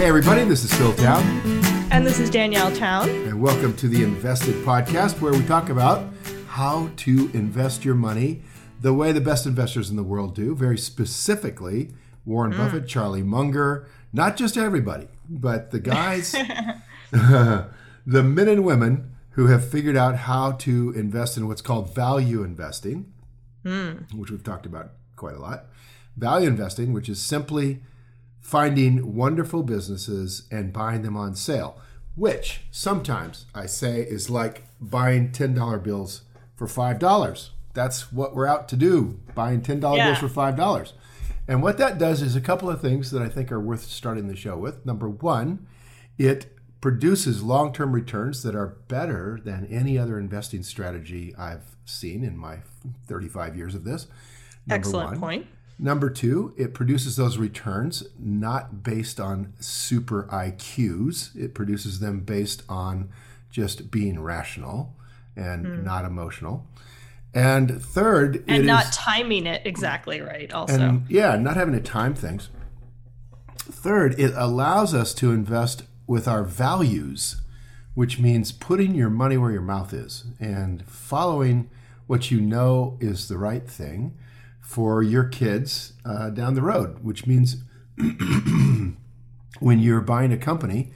Hey, everybody, this is Phil Town. And this is Danielle Town. And welcome to the Invested Podcast, where we talk about how to invest your money the way the best investors in the world do, very specifically Warren mm. Buffett, Charlie Munger, not just everybody, but the guys, the men and women who have figured out how to invest in what's called value investing, mm. which we've talked about quite a lot. Value investing, which is simply finding wonderful businesses and buying them on sale, which sometimes I say is like buying $10 bills for $5. That's what we're out to do, buying $10 yeah. bills for $5. And what that does is a couple of things that I think are worth starting the show with. Number one, it produces long term returns that are better than any other investing strategy I've seen in my 35 years of this. Number Excellent one. point. Number two, it produces those returns not based on super IQs. It produces them based on just being rational and mm. not emotional. And third, and not is, timing it exactly right. Also, and yeah, not having to time things. Third, it allows us to invest with our values, which means putting your money where your mouth is and following what you know is the right thing for your kids uh, down the road, which means when you're buying a company,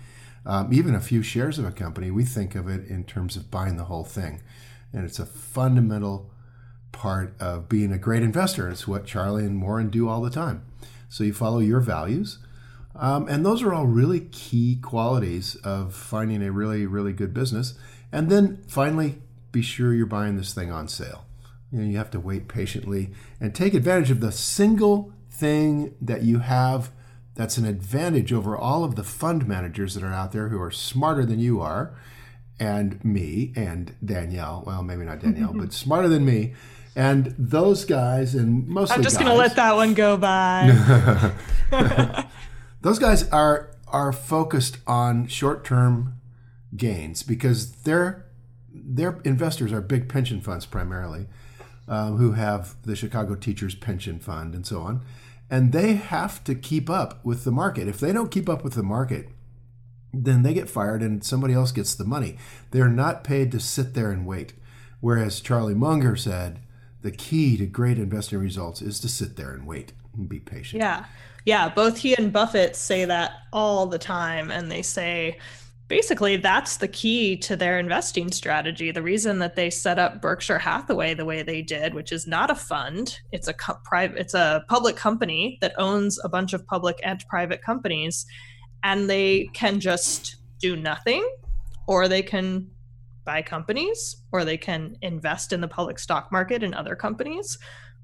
um, even a few shares of a company, we think of it in terms of buying the whole thing. And it's a fundamental part of being a great investor. It's what Charlie and Warren do all the time. So you follow your values. Um, and those are all really key qualities of finding a really, really good business. And then finally, be sure you're buying this thing on sale. You know, you have to wait patiently and take advantage of the single thing that you have that's an advantage over all of the fund managers that are out there who are smarter than you are and me and Danielle. Well, maybe not Danielle, but smarter than me. And those guys and mostly I'm just going to let that one go by. those guys are are focused on short-term gains because their their investors are big pension funds primarily um, who have the Chicago Teachers Pension Fund and so on. And they have to keep up with the market. If they don't keep up with the market, then they get fired and somebody else gets the money. They're not paid to sit there and wait. Whereas Charlie Munger said, the key to great investing results is to sit there and wait and be patient. Yeah. Yeah. Both he and Buffett say that all the time. And they say, basically that's the key to their investing strategy. The reason that they set up berkshire hathaway the way they did which is not a fund it's a co- private it's a public company that owns a bunch of public and private companies and they can just do nothing or they can buy companies or they can invest in the public stock market in other companies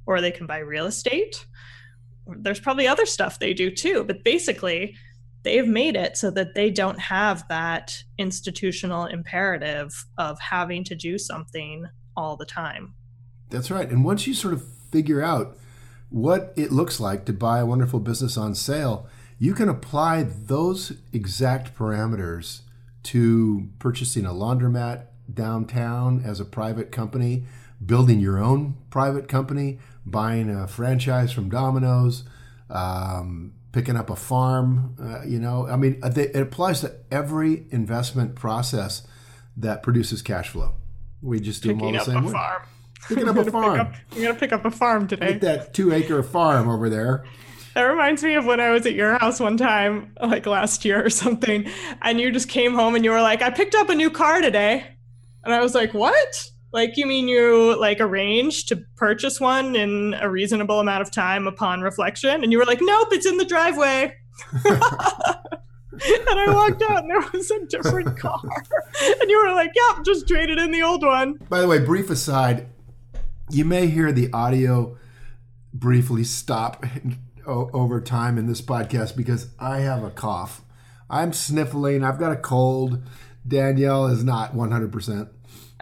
or they can buy real estate. There's probably other stuff they do too but basically they've made it so that they don't have that institutional imperative of having to do something all the time. That's right. And once you sort of figure out what it looks like to buy a wonderful business on sale, you can apply those exact parameters to purchasing a laundromat downtown as a private company, building your own private company, buying a franchise from Domino's, um, picking up a farm. Uh, you know, I mean, they, it applies to every investment process that produces cash flow. We just do picking them all the same way. Farm. Picking up a farm. Up, you're gonna pick up a farm today. Get that two acre farm over there. That reminds me of when I was at your house one time, like last year or something, and you just came home and you were like, "I picked up a new car today," and I was like, "What?" Like, you mean you like arranged to purchase one in a reasonable amount of time upon reflection? And you were like, nope, it's in the driveway. and I walked out and there was a different car. and you were like, yep, just traded in the old one. By the way, brief aside, you may hear the audio briefly stop over time in this podcast because I have a cough. I'm sniffling. I've got a cold. Danielle is not 100%.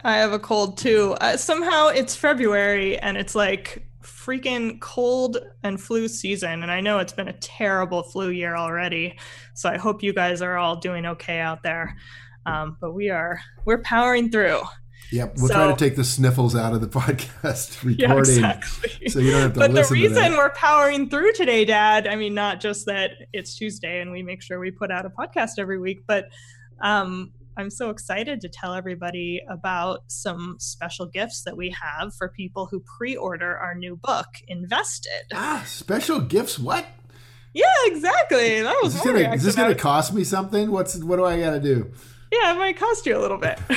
I have a cold too. Uh, somehow it's February and it's like freaking cold and flu season. And I know it's been a terrible flu year already. So I hope you guys are all doing okay out there. Um, but we are, we're powering through. Yep, we'll So- try to take the sniffles out of the podcast Yeah, recording, exactly. so you don't have to listen. but the reason we're powering through today, Dad, I mean, not just that it's Tuesday and we make sure we put out a podcast every week, but um, I'm so excited to tell everybody about some special gifts that we have for people who pre order our new book, Invested. Ah, special gifts. What Yeah, exactly. That was is this gonna? Is this gonna cost me something? What's what do I got to do? Yeah, it might cost you a little bit.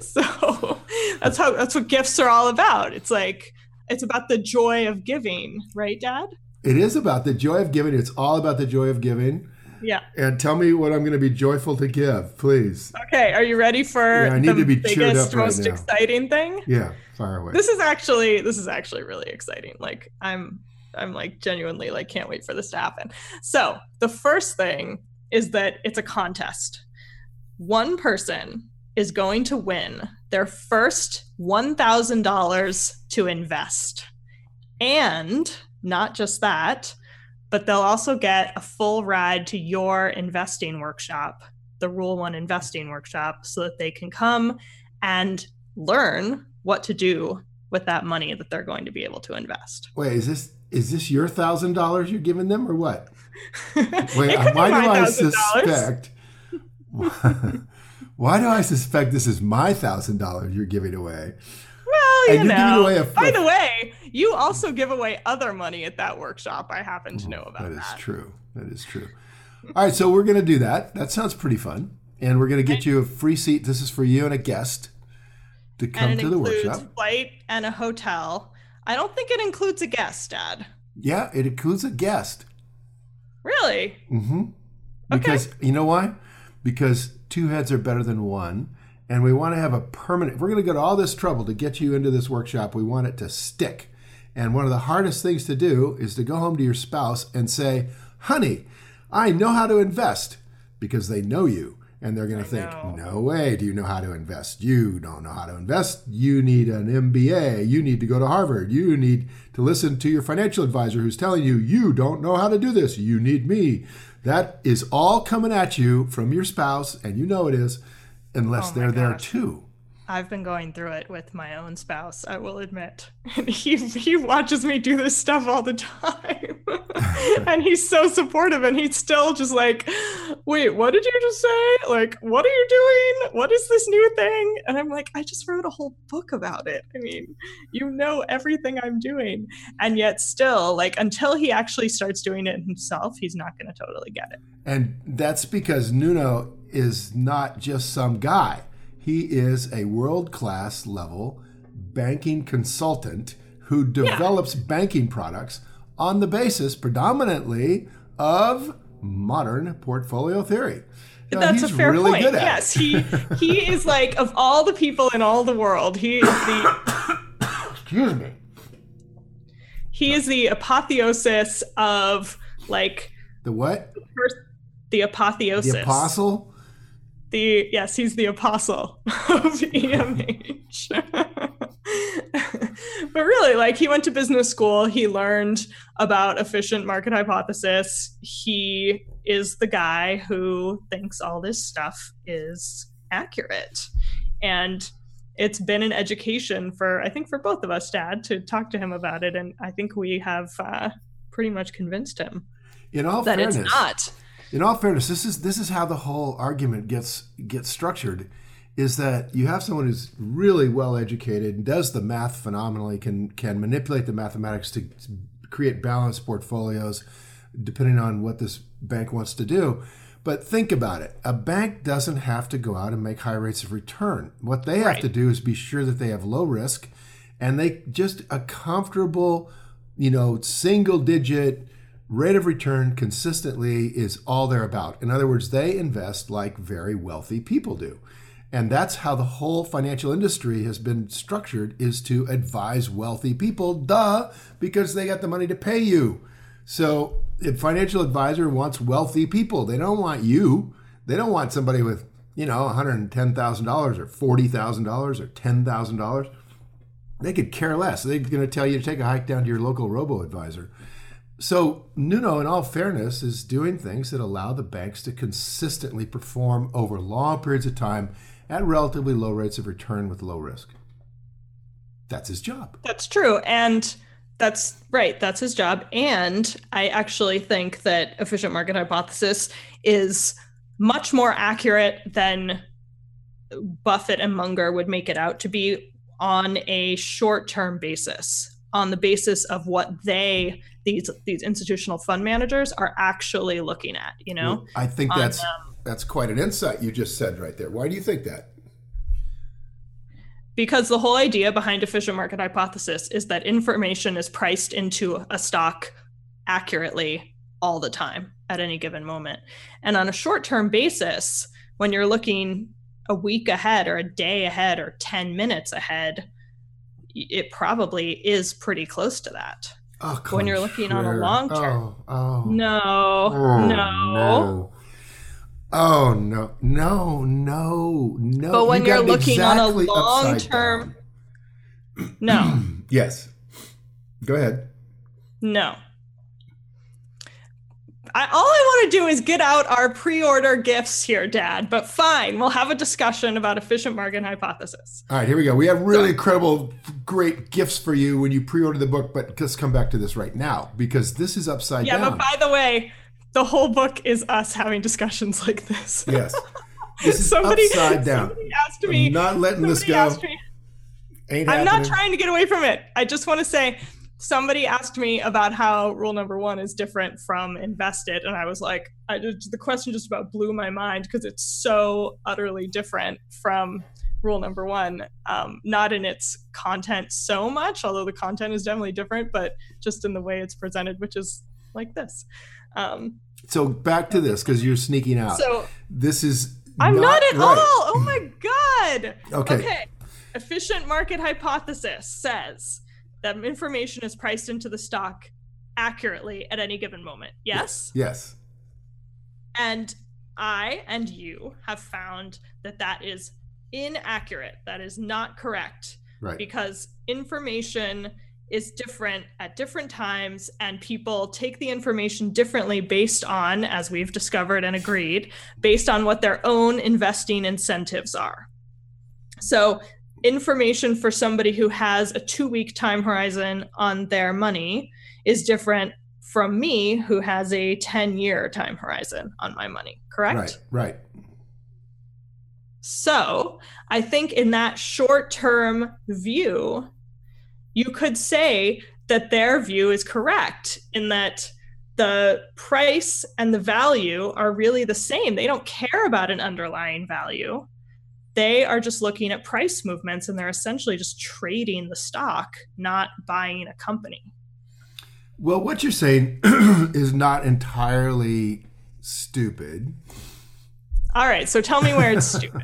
so that's how that's what gifts are all about. It's like it's about the joy of giving, right, Dad? It is about the joy of giving. It's all about the joy of giving. Yeah. And tell me what I'm going to be joyful to give, please. Okay, are you ready for Yeah, I need the to be biggest, right most now. exciting thing? Yeah, fire away. This is actually this is actually really exciting. Like I'm I'm like genuinely like can't wait for this to happen. So, the first thing is that it's a contest. One person is going to win their first $1,000 to invest. And not just that, but they'll also get a full ride to your investing workshop, the Rule 1 investing workshop, so that they can come and learn what to do with that money that they're going to be able to invest. Wait, is this is this your thousand dollars you're giving them, or what? It Wait, why do I suspect? why do I suspect this is my thousand dollars you're giving away? Well, you know. away a- By the way, you also give away other money at that workshop. I happen to know about That that. is true. That is true. All right, so we're going to do that. That sounds pretty fun. And we're going to get you a free seat. This is for you and a guest to come and it to the includes workshop. flight and a hotel. I don't think it includes a guest, Dad. Yeah, it includes a guest. Really? Mm-hmm. Because you know why? Because two heads are better than one, and we want to have a permanent. if We're going to go to all this trouble to get you into this workshop. We want it to stick. And one of the hardest things to do is to go home to your spouse and say, "Honey, I know how to invest," because they know you. And they're going to think, no way do you know how to invest. You don't know how to invest. You need an MBA. You need to go to Harvard. You need to listen to your financial advisor who's telling you, you don't know how to do this. You need me. That is all coming at you from your spouse, and you know it is, unless Oh they're there too. I've been going through it with my own spouse, I will admit. And he he watches me do this stuff all the time. and he's so supportive and he's still just like, "Wait, what did you just say? Like, what are you doing? What is this new thing?" And I'm like, "I just wrote a whole book about it. I mean, you know everything I'm doing." And yet still, like until he actually starts doing it himself, he's not going to totally get it. And that's because Nuno is not just some guy. He is a world class level banking consultant who develops banking products on the basis predominantly of modern portfolio theory. Now, That's a fair really point. good at it. Yes, he he is like of all the people in all the world, he is the Excuse me. he is the apotheosis of like The what? first the apotheosis. The apostle? The yes, he's the apostle of EMH. but really, like he went to business school, he learned about efficient market hypothesis. He is the guy who thinks all this stuff is accurate. And it's been an education for I think for both of us, Dad, to talk to him about it. And I think we have uh, pretty much convinced him In all that fairness, it's not. In all fairness, this is this is how the whole argument gets gets structured. Is that you have someone who's really well educated and does the math phenomenally, can can manipulate the mathematics to create balanced portfolios, depending on what this bank wants to do. But think about it: a bank doesn't have to go out and make high rates of return. What they have Right. to do is be sure that they have low risk, and they just a comfortable, you know, single digit rate of return consistently is all they're about. In other words, they invest like very wealthy people do. And that's how the whole financial industry has been structured is to advise wealthy people, duh, because they got the money to pay you. So, a financial advisor wants wealthy people. They don't want you. They don't want somebody with, you know, $110,000 or $40,000 or $10,000. They could care less. They're going to tell you to take a hike down to your local robo advisor. So Nuno, in all fairness, is doing things that allow the banks to consistently perform over long periods of time at relatively low rates of return with low risk. That's his job. That's true. And that's right. That's his job. And I actually think that efficient market hypothesis is much more accurate than Buffett and Munger would make it out to be on a short term basis, on the basis of what they these these institutional fund managers are actually looking at. You know, I think that's um, that's quite an insight you just said right there. Why do you think that? because the whole idea behind efficient market hypothesis is that information is priced into a stock accurately all the time at any given moment. And on a short term basis, when you're looking a week ahead or a day ahead or 10 minutes ahead, it probably is pretty close to that. Oh, when you're looking on a long term. Oh, oh. No, oh, no. no. Oh no, no, no, no! But when you are looking exactly on a long term, no. yes. Go ahead. No. I, all I want to do is get out our pre-order gifts here, Dad. But fine, we'll have a discussion about efficient market hypothesis. All right, here we go. We have really so, incredible, great gifts for you when you pre-order the book. But let's come back to this right now because this is upside yeah, down. Yeah, but by the way, the whole book is us having discussions like this. Yes. This is somebody, upside down. Somebody asked me. I'm not letting this go. Me, Ain't I'm not trying to get away from it. I just want to say somebody asked me about how rule number one is different from invested. And I was like, I the question just about blew my mind because it's so utterly different from rule number one. Um, not in its content so much, although the content is definitely different, but just in the way it's presented, which is like this. Um, so back to this because you're sneaking out. So this is. I'm not, not at right. all. Oh my god. Okay. Okay. Efficient market hypothesis says that information is priced into the stock accurately at any given moment. Yes. Yes. And I and you have found that that is inaccurate. That is not correct. Right. Because information is different at different times and people take the information differently based on as we've discovered and agreed based on what their own investing incentives are so information for somebody who has a 2 week time horizon on their money is different from me who has a 10 year time horizon on my money correct right right so i think in that short term view you could say that their view is correct in that the price and the value are really the same. They don't care about an underlying value. They are just looking at price movements and they're essentially just trading the stock, not buying a company. Well, what you're saying is not entirely stupid. All right, so tell me where it's stupid.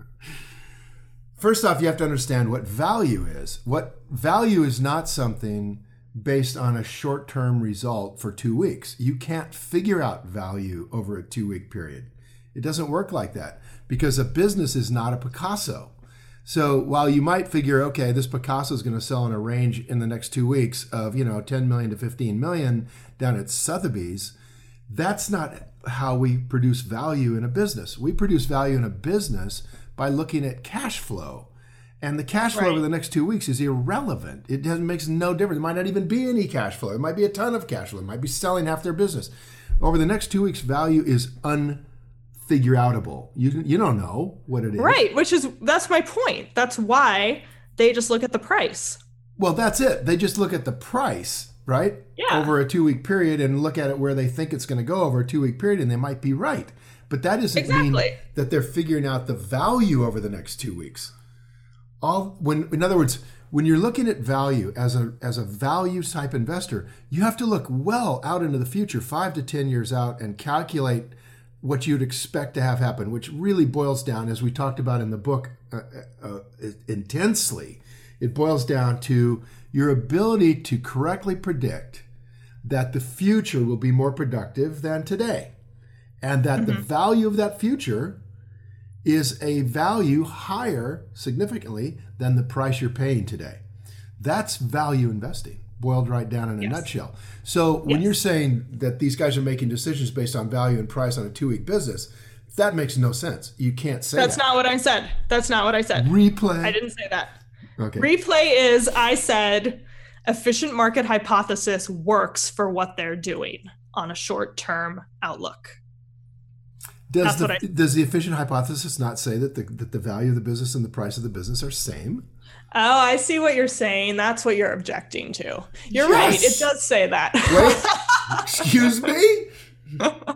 First off, you have to understand what value is. What value is not something based on a short term result for two weeks. You can't figure out value over a two week period. It doesn't work like that because a business is not a Picasso. So while you might figure, okay, this Picasso is going to sell in a range in the next two weeks of, you know, 10 million to 15 million down at Sotheby's, that's not how we produce value in a business. We produce value in a business by looking at cash flow. And the cash flow right. over the next two weeks is irrelevant. It doesn't makes no difference. It might not even be any cash flow. It might be a ton of cash flow. It might be selling half their business. Over the next two weeks, value is unfigure outable. You you don't know what it is. Right, which is that's my point. That's why they just look at the price. Well, that's it. They just look at the price, right? Yeah. Over a two week period and look at it where they think it's going to go over a two week period, and they might be right. But that doesn't exactly. mean that they're figuring out the value over the next two weeks. All when, in other words, when you're looking at value as a as a value type investor, you have to look well out into the future, five to ten years out, and calculate what you'd expect to have happen, which really boils down, as we talked about in the book uh, uh, uh intensely, it boils down to your ability to correctly predict that the future will be more productive than today and that mm-hmm. the value of that future is a value higher significantly than the price you're paying today. That's value investing, boiled right down in a yes. nutshell. So when yes. you're saying that these guys are making decisions based on value and price on a two week business, That makes no sense. You can't say That's that. not what I said. That's not what I said. replay. I didn't say that. Okay. Replay is I said efficient market hypothesis works for what they're doing on a short term outlook. does that's the does the efficient hypothesis not say that the that the value of the business and the price of the business are same? Oh, I see what you're saying. That's what you're objecting to. You're right. It does say that. Wait, excuse me.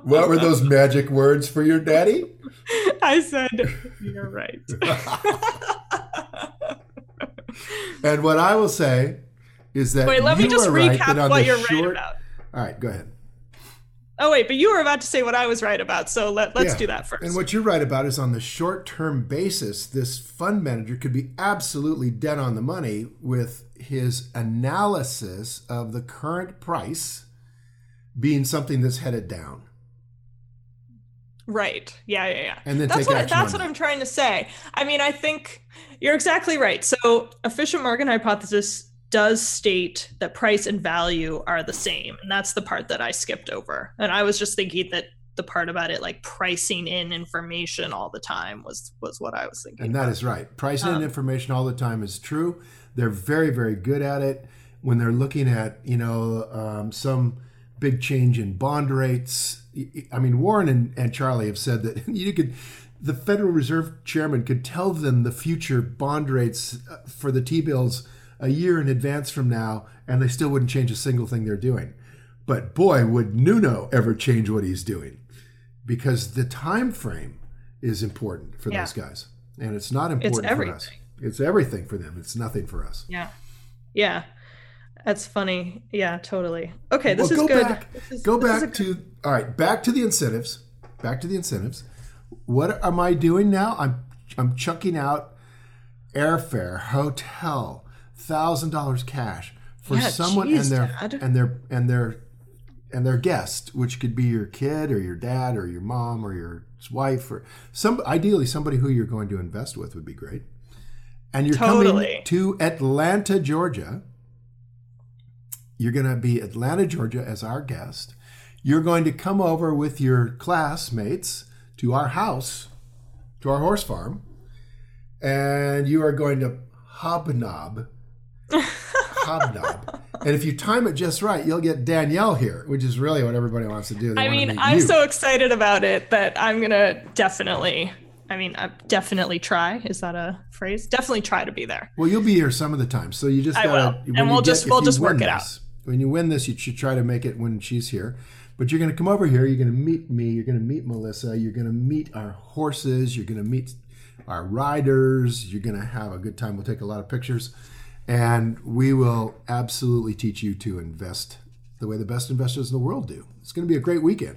What were those magic words for your daddy? I said you're right. And what I will say is that Wait, let me just recap what you're right about. All right, go ahead. Oh wait, but you were about to say what I was right about, so let, let's Yeah. do that first. And what you're right about is on the short term basis, this fund manager could be absolutely dead on the money with his analysis of the current price being something that's headed down. Right. Yeah, yeah, yeah. And then that's take what that's what that. I'm trying to say. I mean, I think you're exactly right. So, efficient market hypothesis does state that price and value are the same, and that's the part that I skipped over. And I was just thinking that the part about it like pricing in information all the time was was what I was thinking. And that about. is right. Pricing Um, information all the time is true. They're very, very good at it when they're looking at, you know, um, some big change in bond rates. I mean, Warren and, and Charlie have said that you could, the Federal Reserve chairman could tell them the future bond rates uh, for the T bills a year in advance from now, and they still wouldn't change a single thing they're doing. But boy, would Nuno ever change what he's doing because the time frame is important for Yeah. those guys, and it's not important for us. everything. It's everything for them. It's nothing for us. Yeah. Yeah. That's funny. Yeah, totally. Okay, this well, is go good. back. Is- go back to all right. Back to the incentives. Back to the incentives. What am I doing now? I'm I'm chucking out airfare, hotel, thousand dollars cash for Yeah, someone geez, and their Dad. and their and their and their guest, which could be your kid or your dad or your mom or your wife or some ideally somebody who you're going to invest with would be great. And you're coming to Atlanta, Georgia. You're going to be Atlanta, Georgia as our guest. You're going to come over with your classmates to our house, to our horse farm, and you are going to hobnob. Hobnob. And if you time it just right, you'll get Danielle here, which is really what everybody wants to do. They I mean, I'm you. so excited about it that I'm gonna definitely. I mean, I definitely try. Is that a phrase? Definitely try to be there. Well, you'll be here some of the time, so you just I gotta. will. And we'll just- if we'll just work it out. this- When you win this, you should try to make it when she's here. But you're going to come over here. You're going to meet me. You're going to meet Melissa. You're going to meet our horses. You're going to meet our riders. You're going to have a good time. We'll take a lot of pictures, and we will absolutely teach you to invest the way the best investors in the world do. It's going to be a great weekend.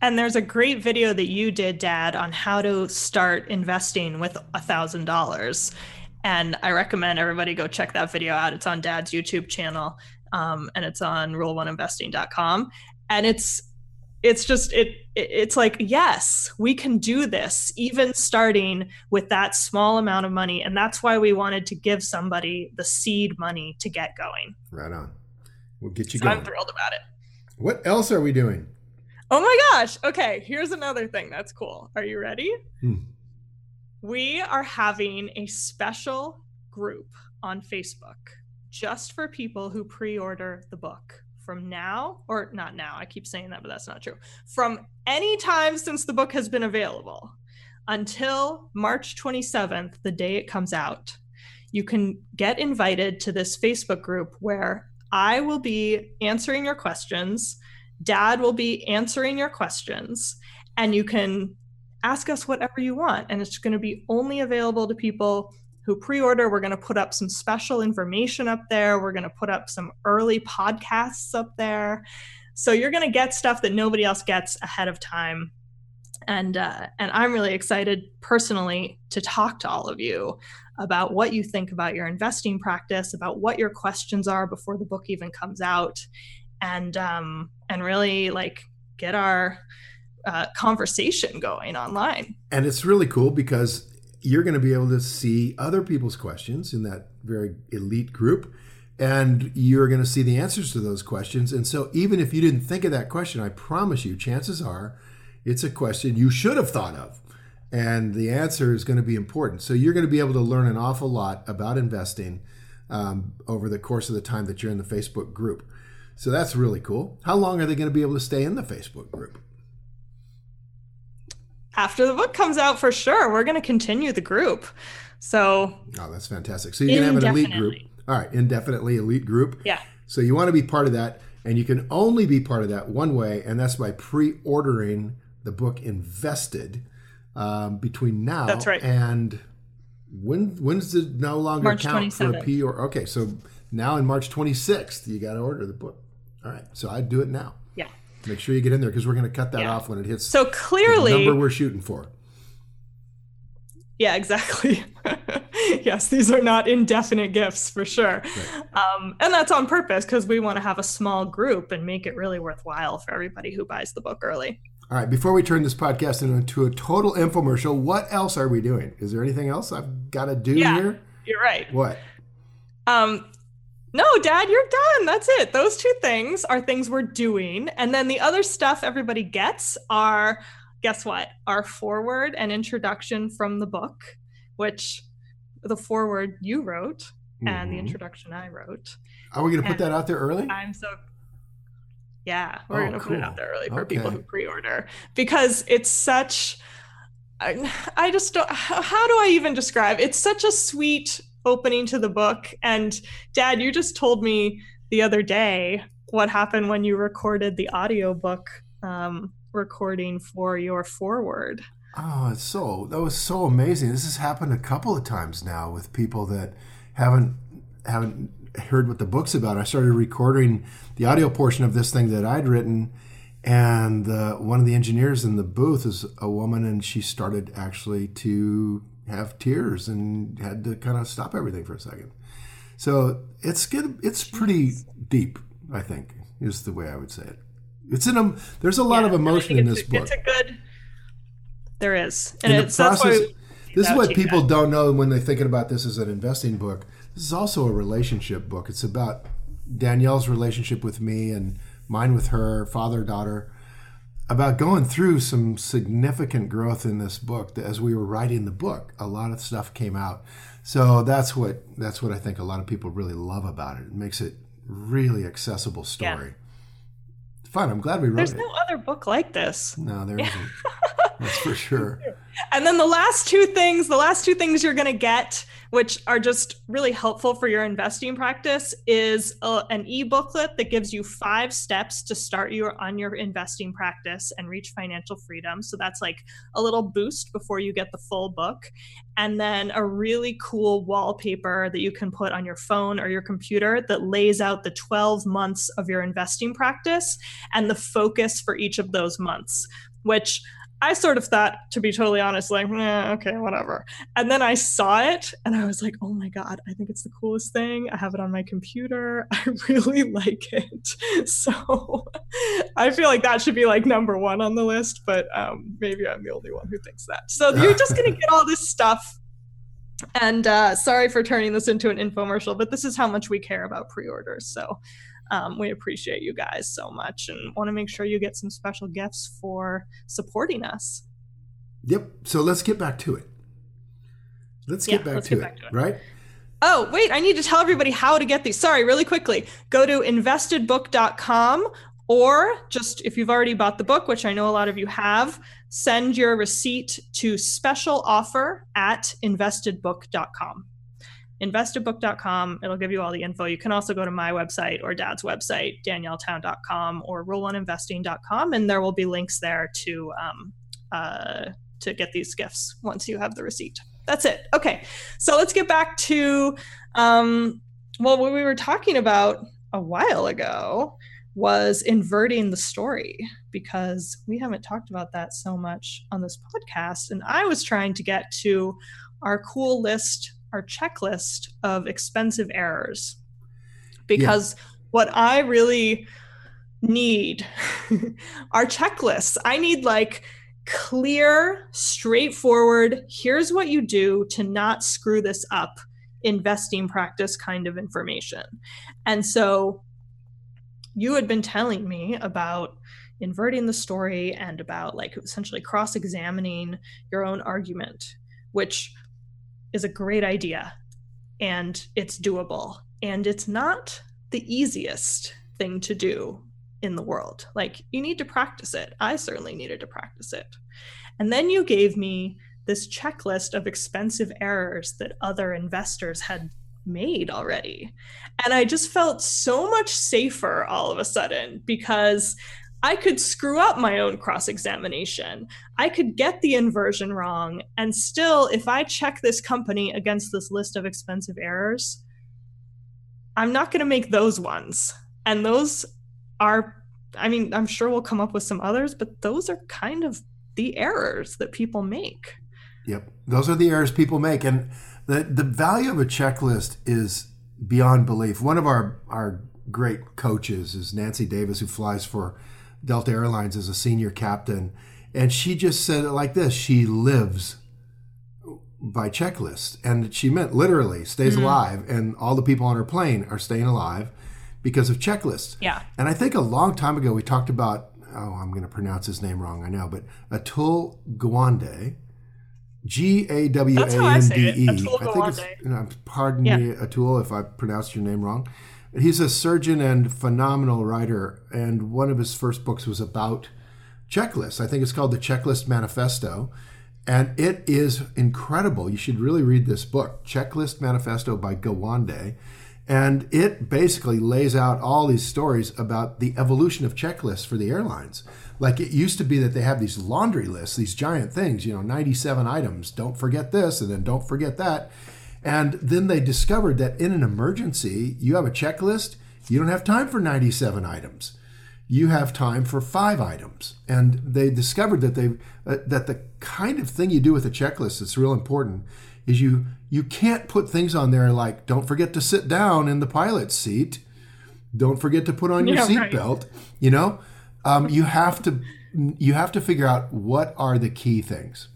And there's a great video that you did, Dad, on how to start investing with a thousand dollars. And I recommend everybody go check that video out. It's on Dad's YouTube channel, um, and it's on rule1investing.com. And it's it's just it, it it's like yes we can do this even starting with that small amount of money and that's why we wanted to give somebody the seed money to get going Right on. We'll get you so going. i'm thrilled about it What else are we doing? Oh my gosh. Okay, here's another thing that's cool. Are you ready? Hmm. We are having a special group on Facebook just for people who pre order the book from now, or not now, I keep saying that, but that's not true. From any time since the book has been available until March 27th, the day it comes out, you can get invited to this Facebook group where I will be answering your questions. Dad will be answering your questions, and you can ask us whatever you want. And it's going to be only available to people who pre order. We're going to put up some special information up there. We're going to put up some early podcasts up there. So you're going to get stuff that nobody else gets ahead of time. And, uh, and I'm really excited personally to talk to all of you about what you think about your investing practice, about what your questions are before the book even comes out, and um, and really like get our uh, conversation going online. And it's really cool because you're going to be able to see other people's questions in that very elite group. And you're going to see the answers to those questions. And so, even if you didn't think of that question, I promise you, chances are It's a question you should have thought of. And the answer is going to be important. So you're going to be able to learn an awful lot about investing um, over the course of the time that you're in the Facebook group. So that's really cool. How long are they going to be able to stay in the Facebook group? After the book comes out, for sure. We're going to continue the group. So, oh, that's fantastic. So you can have an elite group. All right, indefinitely elite group. Yeah. So you want to be part of that, and you can only be part of that one way, and that's by pre-ordering the book Invested um, between now that's right. and when when's it no longer March count 27th. for a P or okay, so now in March 26th you got to order the book. All right, so I'd do it now. Make sure you get in there because we're going to cut that Yeah. off when it hits So the clearly, number we're shooting for. Yeah, exactly. yes, these are not indefinite gifts for sure. Um, and that's on purpose because we want to have a small group and make it really worthwhile for everybody who buys the book early. All right, before we turn this podcast into a total infomercial, what else are we doing? Is there anything else I've got to do Yeah. here? You're right. What? Um, no, Dad, you're done. That's it. Those two things are things we're doing. And then the other stuff everybody gets are, guess what? Our foreword and introduction from the book, which the foreword you wrote and the Mhm. introduction I wrote. Are we going to put that out there early? I'm so yeah, we're Oh, gonna put it out there early for people who pre-order because it's such. I, I just don't. How, how do I even describe? It's such a sweet opening to the book. And Dad, you just told me the other day what happened when you recorded the audiobook um, recording for your foreword. Oh, it's so that was so amazing. This has happened a couple of times now with people that haven't haven't heard what the book's about. I started recording the audio portion of this thing that I'd written, and uh, one of the engineers in the booth is a woman, and she started actually to have tears and had to kind of stop everything for a second. So it's good. It's pretty deep. I think is the way I would say it. It's in a. Um, there's a lot Yeah, of emotion in this book. It's a good. There is, and it's that's why. process- this is what people guys. don't know when they're thinking about this as an investing book. This is also a relationship book. It's about Danielle's relationship with me and mine with her, father daughter, about going through some significant growth in this book. As we were writing the book, a lot of stuff came out. So that's what that's what I think a lot of people really love about it. It makes it really accessible story. Fun. I'm glad we wrote it. There's no other book like this. no, there not That's for sure. And then the last two things, the last two things you're going to get, which are just really helpful for your investing practice, is a, an e booklet that gives you five steps to start your on your investing practice and reach financial freedom. So that's like a little boost before you get the full book. And then a really cool wallpaper that you can put on your phone or your computer that lays out the 12 months of your investing practice and the focus for each of those months, which I sort of thought, to be totally honest, like, eh, okay, whatever. And then I saw it and I was like, oh my God, I think it's the coolest thing. I have it on my computer. I really like it. So I feel like that should be like number one on the list, but um, maybe I'm the only one who thinks that. So you're just going to get all this stuff. And uh, sorry for turning this into an infomercial, but this is how much we care about pre orders. So um, we appreciate you guys so much and want to make sure you get some special gifts for supporting us. Yep. So let's get back to it. Let's get, Yeah, back, let's to get it, back to it. Right? Oh, wait, I need to tell everybody how to get these. Sorry, really quickly. Go to investedbook.com or just if you've already bought the book, which I know a lot of you have, send your receipt to special offer at investedbook.com. Investedbook.com. It'll give you all the info. You can also go to my website or dad's website, danielletown.com or rule1investing.com, and there will be links there to um, uh, to get these gifts once you have the receipt. That's it. Okay, so let's get back to um, well, what we were talking about a while ago was inverting the story because we haven't talked about that so much on this podcast. And I was trying to get to our cool list, our checklist of expensive errors. Because what I really need are checklists. I need like clear, straightforward, here's what you do to not screw this up investing practice kind of information. And so you had been telling me about inverting the story and about like essentially cross examining your own argument, which is a great idea and it's doable. And it's not the easiest thing to do in the world. Like, you need to practice it. I certainly needed to practice it. And then you gave me this checklist of expensive errors that other investors had made already. And I just felt so much safer all of a sudden because I could screw up my own cross examination. I could get the inversion wrong. And still, if I check this company against this list of expensive errors, I'm not going to make those ones. And those are, I mean, I'm sure we'll come up with some others, but those are kind of the errors that people make. Yep. Those are the errors people make. And the, the value of a checklist is beyond belief. One of our, our great coaches is Nancy Davis, who flies for Delta Airlines as a senior captain. And she just said it like this she lives by checklist. And she meant literally stays mm-hmm. alive. And all the people on her plane are staying alive because of checklists. Yeah. And I think a long time ago we talked about, oh, I'm going to pronounce his name wrong, I know, but Atul Gawande. G A W A N D E. I think it's, you know, pardon yeah. me, Atul, if I pronounced your name wrong. He's a surgeon and phenomenal writer, and one of his first books was about checklists. I think it's called The Checklist Manifesto, and it is incredible. You should really read this book, Checklist Manifesto by Gawande. And it basically lays out all these stories about the evolution of checklists for the airlines. Like it used to be that they have these laundry lists, these giant things, you know, 97 items, don't forget this, and then don't forget that. And then they discovered that in an emergency, you have a checklist, you don't have time for 97 items. You have time for five items. And they discovered that they uh, that the kind of thing you do with a checklist that's real important is you you can't put things on there like don't forget to sit down in the pilot's seat, don't forget to put on your yeah, seatbelt. Right. You know, um, you have to you have to figure out what are the key things,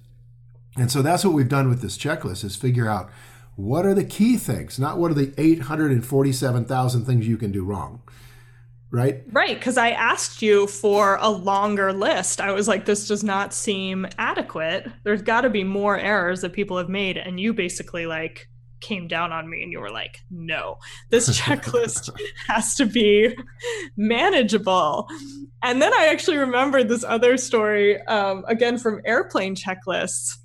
and so that's what we've done with this checklist is figure out what are the key things, not what are the 847,000 things you can do wrong. Right? Right. Because I asked you for a longer list. I was like, this does not seem adequate. There's got to be more errors that people have made. And you basically like came down on me and you were like, no, this checklist has to be manageable. And then I actually remembered this other story, um, again from airplane checklists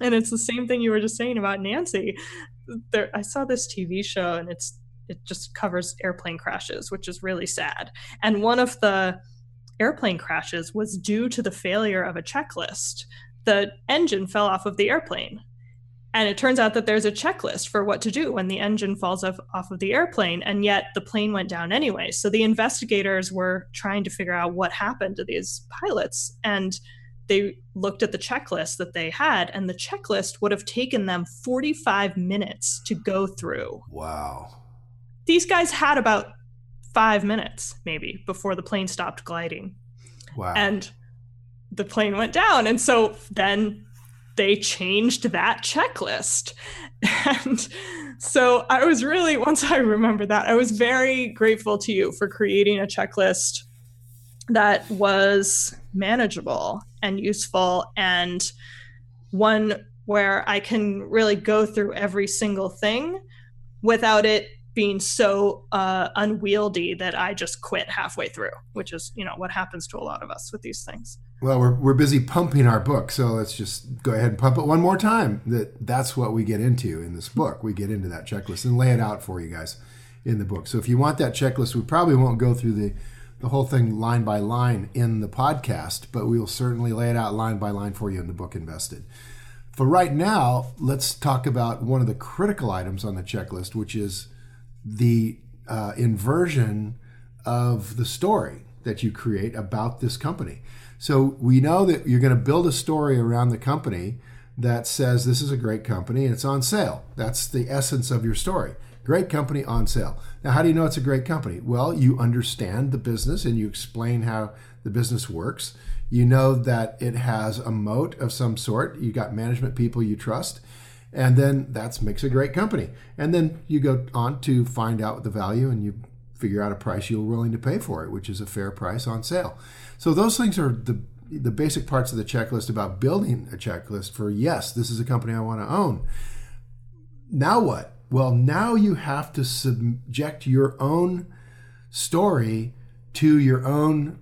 and it's the same thing you were just saying about Nancy. There, I saw this TV show, and it's it just covers airplane crashes, which is really sad. And one of the airplane crashes was due to the failure of a checklist. The engine fell off of the airplane. And it turns out that there's a checklist for what to do when the engine falls off, off of the airplane, and yet the plane went down anyway. So the investigators were trying to figure out what happened to these pilots. And they looked at the checklist that they had, and the checklist would have taken them 45 minutes to go through. Wow. These guys had about five minutes, maybe, before the plane stopped gliding. Wow. And the plane went down. And so then they changed that checklist. And so I was really, once I remember that, I was very grateful to you for creating a checklist that was manageable and useful and one where I can really go through every single thing without it being so uh, unwieldy that I just quit halfway through, which is, you know, what happens to a lot of us with these things. Well, we're, we're busy pumping our book, so let's just go ahead and pump it one more time. That that's what we get into in this book. We get into that checklist and lay it out for you guys in the book. So if you want that checklist, we probably won't go through the the whole thing line by line in the podcast, but we will certainly lay it out line by line for you in the book Invested. For right now, let's talk about one of the critical items on the checklist, which is the uh, inversion of the story that you create about this company. So we know that you're going to build a story around the company that says this is a great company and it's on sale. That's the essence of your story. Great company on sale. Now, how do you know it's a great company? Well, you understand the business and you explain how the business works. You know that it has a moat of some sort. You got management people you trust. And then that makes a great company. And then you go on to find out the value and you figure out a price you're willing to pay for it, which is a fair price on sale. So those things are the the basic parts of the checklist about building a checklist for yes, this is a company I want to own. Now what? Well, now you have to subject your own story to your own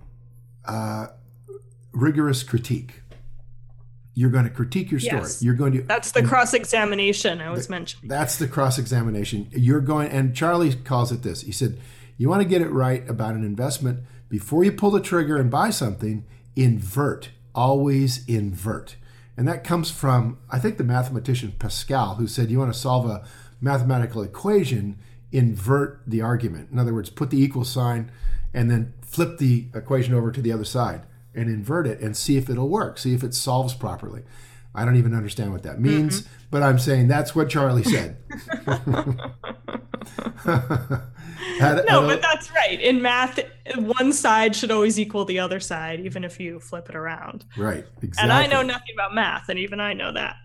uh, rigorous critique. You're going to critique your story. Yes. You're going to. That's the cross examination I was mentioning. That's the cross examination. You're going, and Charlie calls it this. He said, You want to get it right about an investment before you pull the trigger and buy something, invert. Always invert. And that comes from, I think, the mathematician Pascal, who said, You want to solve a mathematical equation, invert the argument. In other words, put the equal sign and then flip the equation over to the other side and invert it and see if it'll work, see if it solves properly. I don't even understand what that means, mm-hmm. but I'm saying that's what Charlie said. no, but that's right. In math, one side should always equal the other side, even if you flip it around. Right, exactly. And I know nothing about math, and even I know that.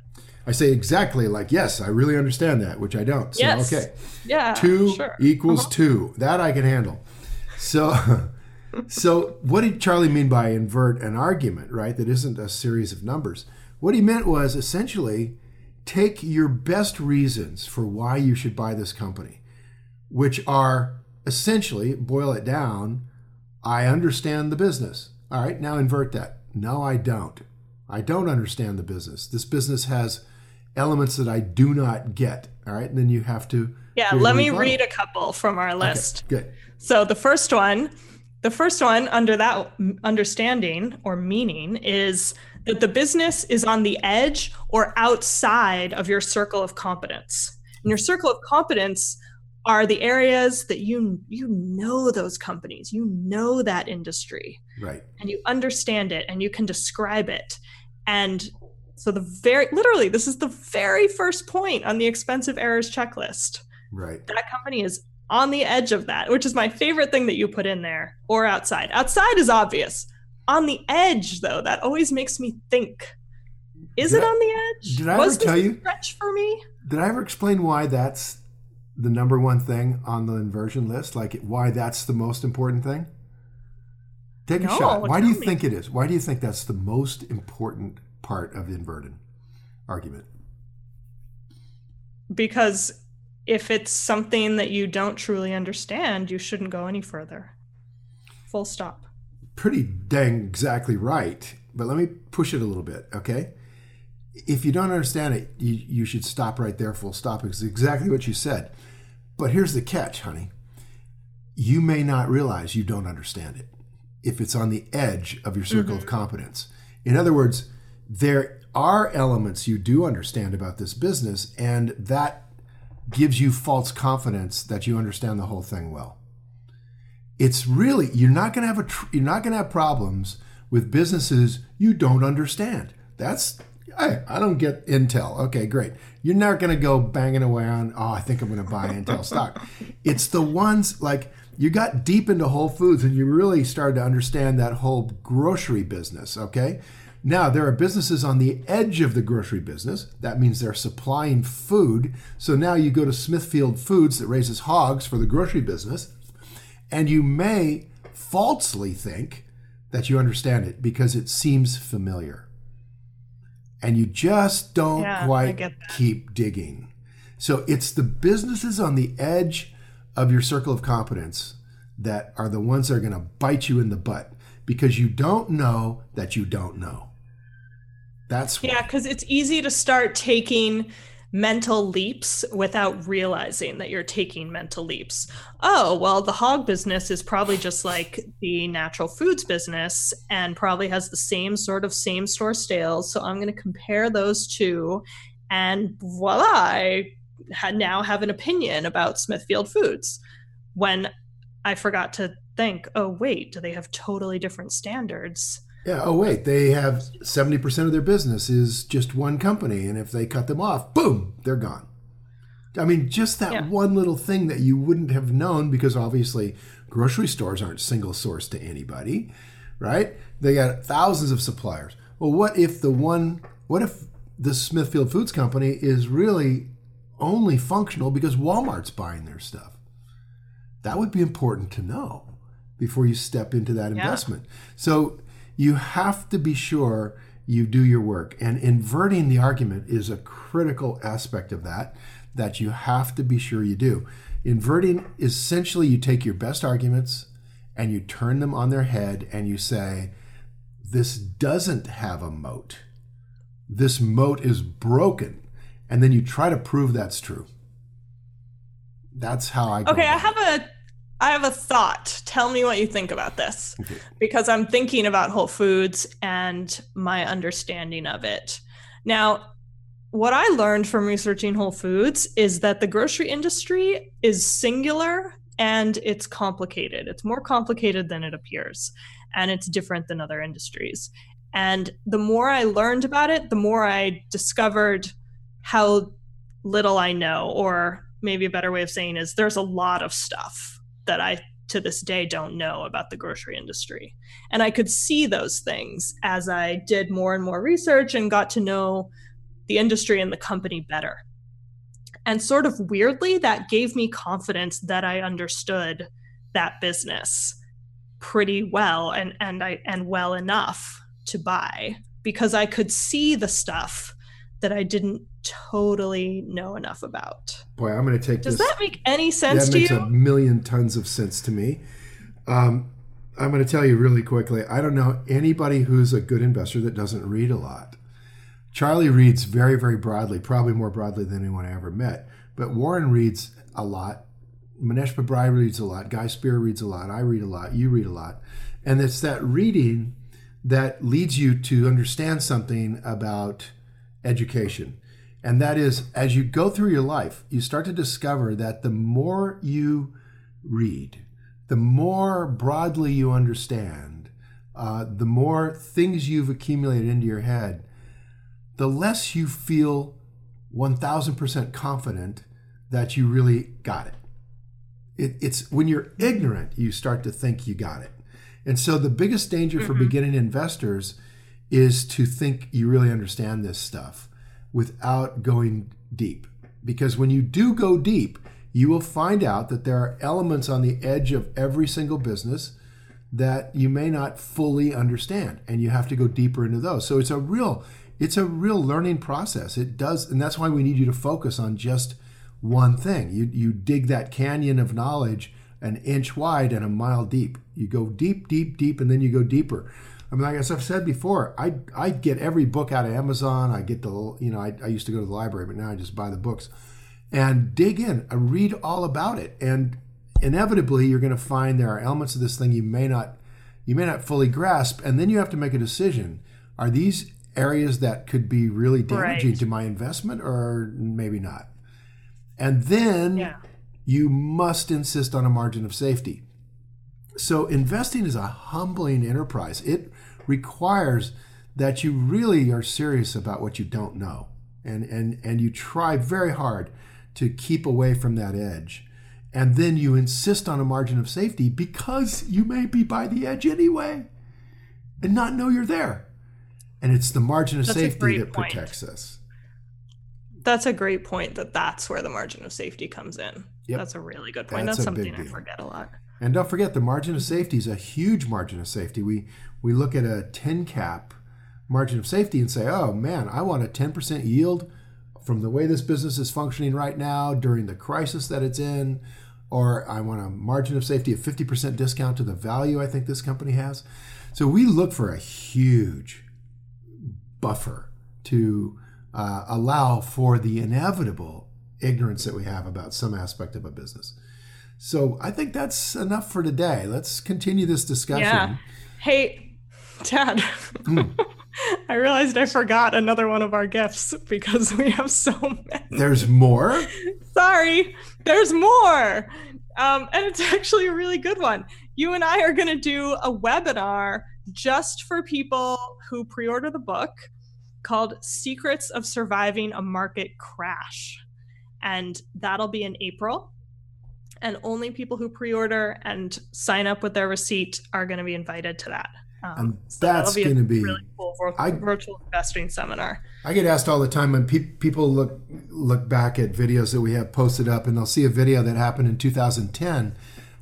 I say exactly like, yes, I really understand that, which I don't. So, yes. okay. Yeah. Two sure. equals uh-huh. two. That I can handle. So, so what did Charlie mean by invert an argument, right? That isn't a series of numbers. What he meant was essentially take your best reasons for why you should buy this company, which are essentially, boil it down, I understand the business. All right, now invert that. No, I don't. I don't understand the business. This business has elements that I do not get. All right, and then you have to. Yeah, let me read a couple from our list. Okay, good. So the first one, the first one under that understanding or meaning is that the business is on the edge or outside of your circle of competence. And your circle of competence are the areas that you you know those companies, you know that industry. Right. And you understand it and you can describe it. And so the very literally this is the very first point on the expensive errors checklist. Right. That company is on the edge of that, which is my favorite thing that you put in there, or outside. Outside is obvious. On the edge, though, that always makes me think. Is did it I, on the edge? Did I Was ever tell you? Stretch for me. Did I ever explain why that's the number one thing on the inversion list? Like why that's the most important thing? Take a no, shot. Why do you me. think it is? Why do you think that's the most important part of the inverted argument? Because if it's something that you don't truly understand, you shouldn't go any further. Full stop. Pretty dang exactly right. But let me push it a little bit, okay? If you don't understand it, you, you should stop right there, full stop, because exactly what you said. But here's the catch, honey. You may not realize you don't understand it if it's on the edge of your circle mm-hmm. of competence. In other words, there are elements you do understand about this business, and that gives you false confidence that you understand the whole thing well. It's really you're not going to have a tr- you're not going to have problems with businesses you don't understand. That's I, I don't get Intel. Okay, great. You're not going to go banging away on, oh, I think I'm going to buy Intel stock. It's the ones like you got deep into Whole Foods and you really started to understand that whole grocery business, okay? Now, there are businesses on the edge of the grocery business. That means they're supplying food. So now you go to Smithfield Foods that raises hogs for the grocery business, and you may falsely think that you understand it because it seems familiar. And you just don't yeah, quite keep digging. So it's the businesses on the edge of your circle of competence that are the ones that are going to bite you in the butt because you don't know that you don't know. That's yeah, because it's easy to start taking mental leaps without realizing that you're taking mental leaps. Oh, well, the hog business is probably just like the natural foods business and probably has the same sort of same store sales. So I'm going to compare those two, and voila, I now have an opinion about Smithfield Foods. When I forgot to think, oh, wait, do they have totally different standards? Yeah. Oh, wait. They have 70% of their business is just one company. And if they cut them off, boom, they're gone. I mean, just that yeah. one little thing that you wouldn't have known because obviously grocery stores aren't single source to anybody, right? They got thousands of suppliers. Well, what if the one, what if the Smithfield Foods Company is really only functional because Walmart's buying their stuff? That would be important to know before you step into that investment. Yeah. So you have to be sure you do your work. And inverting the argument is a critical aspect of that, that you have to be sure you do. Inverting essentially you take your best arguments and you turn them on their head and you say, this doesn't have a moat. This moat is broken. And then you try to prove that's true. That's how I. Okay, I have a I have a thought. Tell me what you think about this. Because I'm thinking about Whole Foods and my understanding of it. Now, what I learned from researching Whole Foods is that the grocery industry is singular and it's complicated. It's more complicated than it appears, and it's different than other industries. And the more I learned about it, the more I discovered how little I know, or maybe a better way of saying is there's a lot of stuff that I to this day don't know about the grocery industry. And I could see those things as I did more and more research and got to know the industry and the company better. And sort of weirdly, that gave me confidence that I understood that business pretty well and, and I and well enough to buy because I could see the stuff that I didn't totally know enough about. Boy, I'm going to take Does this. that make any sense that to makes you? a million tons of sense to me. Um, I'm going to tell you really quickly. I don't know anybody who's a good investor that doesn't read a lot. Charlie reads very, very broadly, probably more broadly than anyone I ever met. But Warren reads a lot. Mohnish Pabrai reads a lot. Guy Spier reads a lot. I read a lot. You read a lot. And it's that reading that leads you to understand something about education. And that is, as you go through your life, you start to discover that the more you read, the more broadly you understand, uh, the more things you've accumulated into your head, the less you feel 1000% confident that you really got it. it. It's when you're ignorant, you start to think you got it. And so the biggest danger mm-hmm. for beginning investors is to think you really understand this stuff without going deep. Because when you do go deep, you will find out that there are elements on the edge of every single business that you may not fully understand and you have to go deeper into those. So it's a real it's a real learning process. It does and that's why we need you to focus on just one thing. You you dig that canyon of knowledge an inch wide and a mile deep. You go deep, deep, deep, and then you go deeper. I mean, like as I've said before, I I get every book out of Amazon. I get the you know I, I used to go to the library, but now I just buy the books and dig in. I read all about it, and inevitably you're going to find there are elements of this thing you may not you may not fully grasp, and then you have to make a decision. Are these areas that could be really damaging right. to my investment, or maybe not? And then yeah. you must insist on a margin of safety. So investing is a humbling enterprise. It requires that you really are serious about what you don't know and, and, and you try very hard to keep away from that edge. And then you insist on a margin of safety because you may be by the edge anyway and not know you're there. And it's the margin of that's safety that point. protects us. That's a great point that that's where the margin of safety comes in. Yep. That's a really good point. That's, that's something I forget a lot. And don't forget the margin of safety is a huge margin of safety. We we look at a 10 cap margin of safety and say, "Oh man, I want a 10% yield from the way this business is functioning right now during the crisis that it's in." Or I want a margin of safety of 50% discount to the value I think this company has. So we look for a huge buffer to uh, allow for the inevitable ignorance that we have about some aspect of a business. So I think that's enough for today. Let's continue this discussion. Yeah. Hey, Dad. Mm. I realized I forgot another one of our gifts because we have so many. There's more? Sorry, there's more. Um, and it's actually a really good one. You and I are going to do a webinar just for people who pre order the book called Secrets of Surviving a Market Crash. And that'll be in April and only people who pre-order and sign up with their receipt are going to be invited to that. Um, and so that's going to be a really cool I, virtual investing seminar. I get asked all the time when pe- people look look back at videos that we have posted up, and they'll see a video that happened in 2010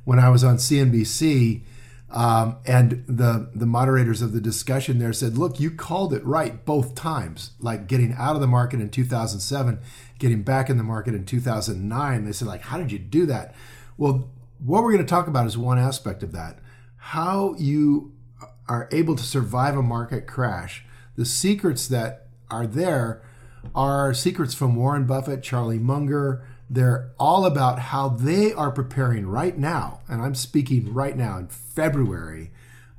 when I was on CNBC. Um, and the the moderators of the discussion there said, "Look, you called it right both times. Like getting out of the market in 2007, getting back in the market in 2009." They said, "Like, how did you do that?" Well, what we're going to talk about is one aspect of that: how you are able to survive a market crash. The secrets that are there are secrets from Warren Buffett, Charlie Munger, they're all about how they are preparing right now, and I'm speaking right now in February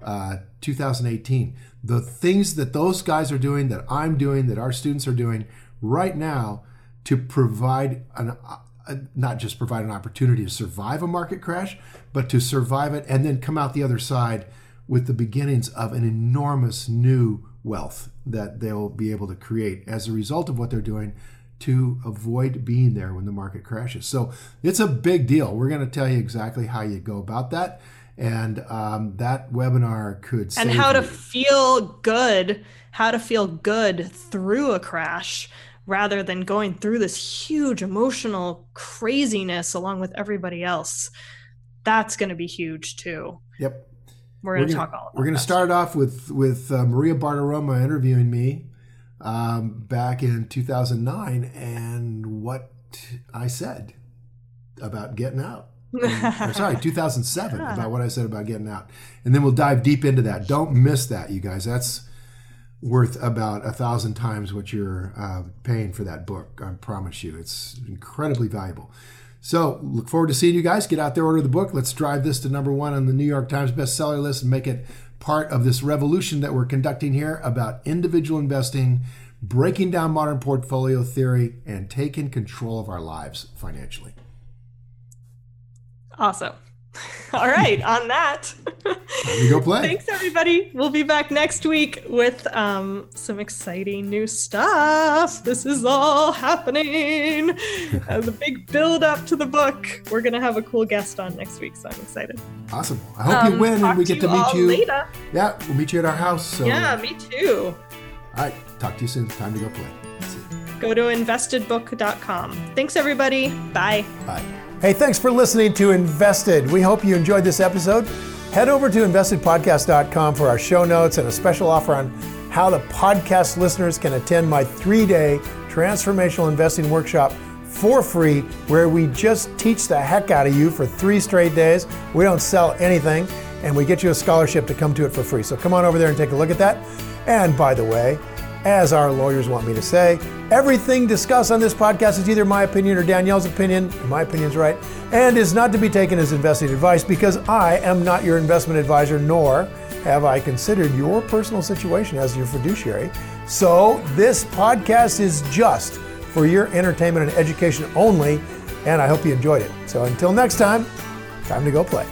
uh, 2018. The things that those guys are doing, that I'm doing, that our students are doing right now to provide an uh, not just provide an opportunity to survive a market crash, but to survive it and then come out the other side with the beginnings of an enormous new wealth that they'll be able to create as a result of what they're doing to avoid being there when the market crashes. So it's a big deal. We're going to tell you exactly how you go about that. And um, that webinar could and how to feel good, how to feel good through a crash rather than going through this huge emotional craziness along with everybody else. That's going to be huge too. Yep. We're going to talk all about We're going to start off with with uh, Maria Bartiromo interviewing me um, back in 2009 and what I said about getting out. or sorry, 2007 yeah. about what I said about getting out. And then we'll dive deep into that. Don't miss that, you guys. That's worth about a thousand times what you're uh, paying for that book. I promise you. It's incredibly valuable. So look forward to seeing you guys. Get out there, order the book. Let's drive this to number one on the New York Times bestseller list and make it part of this revolution that we're conducting here about individual investing, breaking down modern portfolio theory, and taking control of our lives financially. Awesome. All right, on that. we go play. Thanks, everybody. We'll be back next week with um, some exciting new stuff. This is all happening as a big build up to the book. We're going to have a cool guest on next week, so I'm excited. Awesome. I hope um, you win and we get to, to meet you. Later. Yeah, we'll meet you at our house. So. Yeah, me too. All right, talk to you soon. Time to go play. Go to investedbook.com. Thanks, everybody. Bye. Bye. Hey, thanks for listening to Invested. We hope you enjoyed this episode. Head over to investedpodcast.com for our show notes and a special offer on how the podcast listeners can attend my three day transformational investing workshop for free, where we just teach the heck out of you for three straight days. We don't sell anything, and we get you a scholarship to come to it for free. So come on over there and take a look at that. And by the way, as our lawyers want me to say, everything discussed on this podcast is either my opinion or Danielle's opinion, my opinion's right, and is not to be taken as investing advice because I am not your investment advisor, nor have I considered your personal situation as your fiduciary. So this podcast is just for your entertainment and education only, and I hope you enjoyed it. So until next time, time to go play.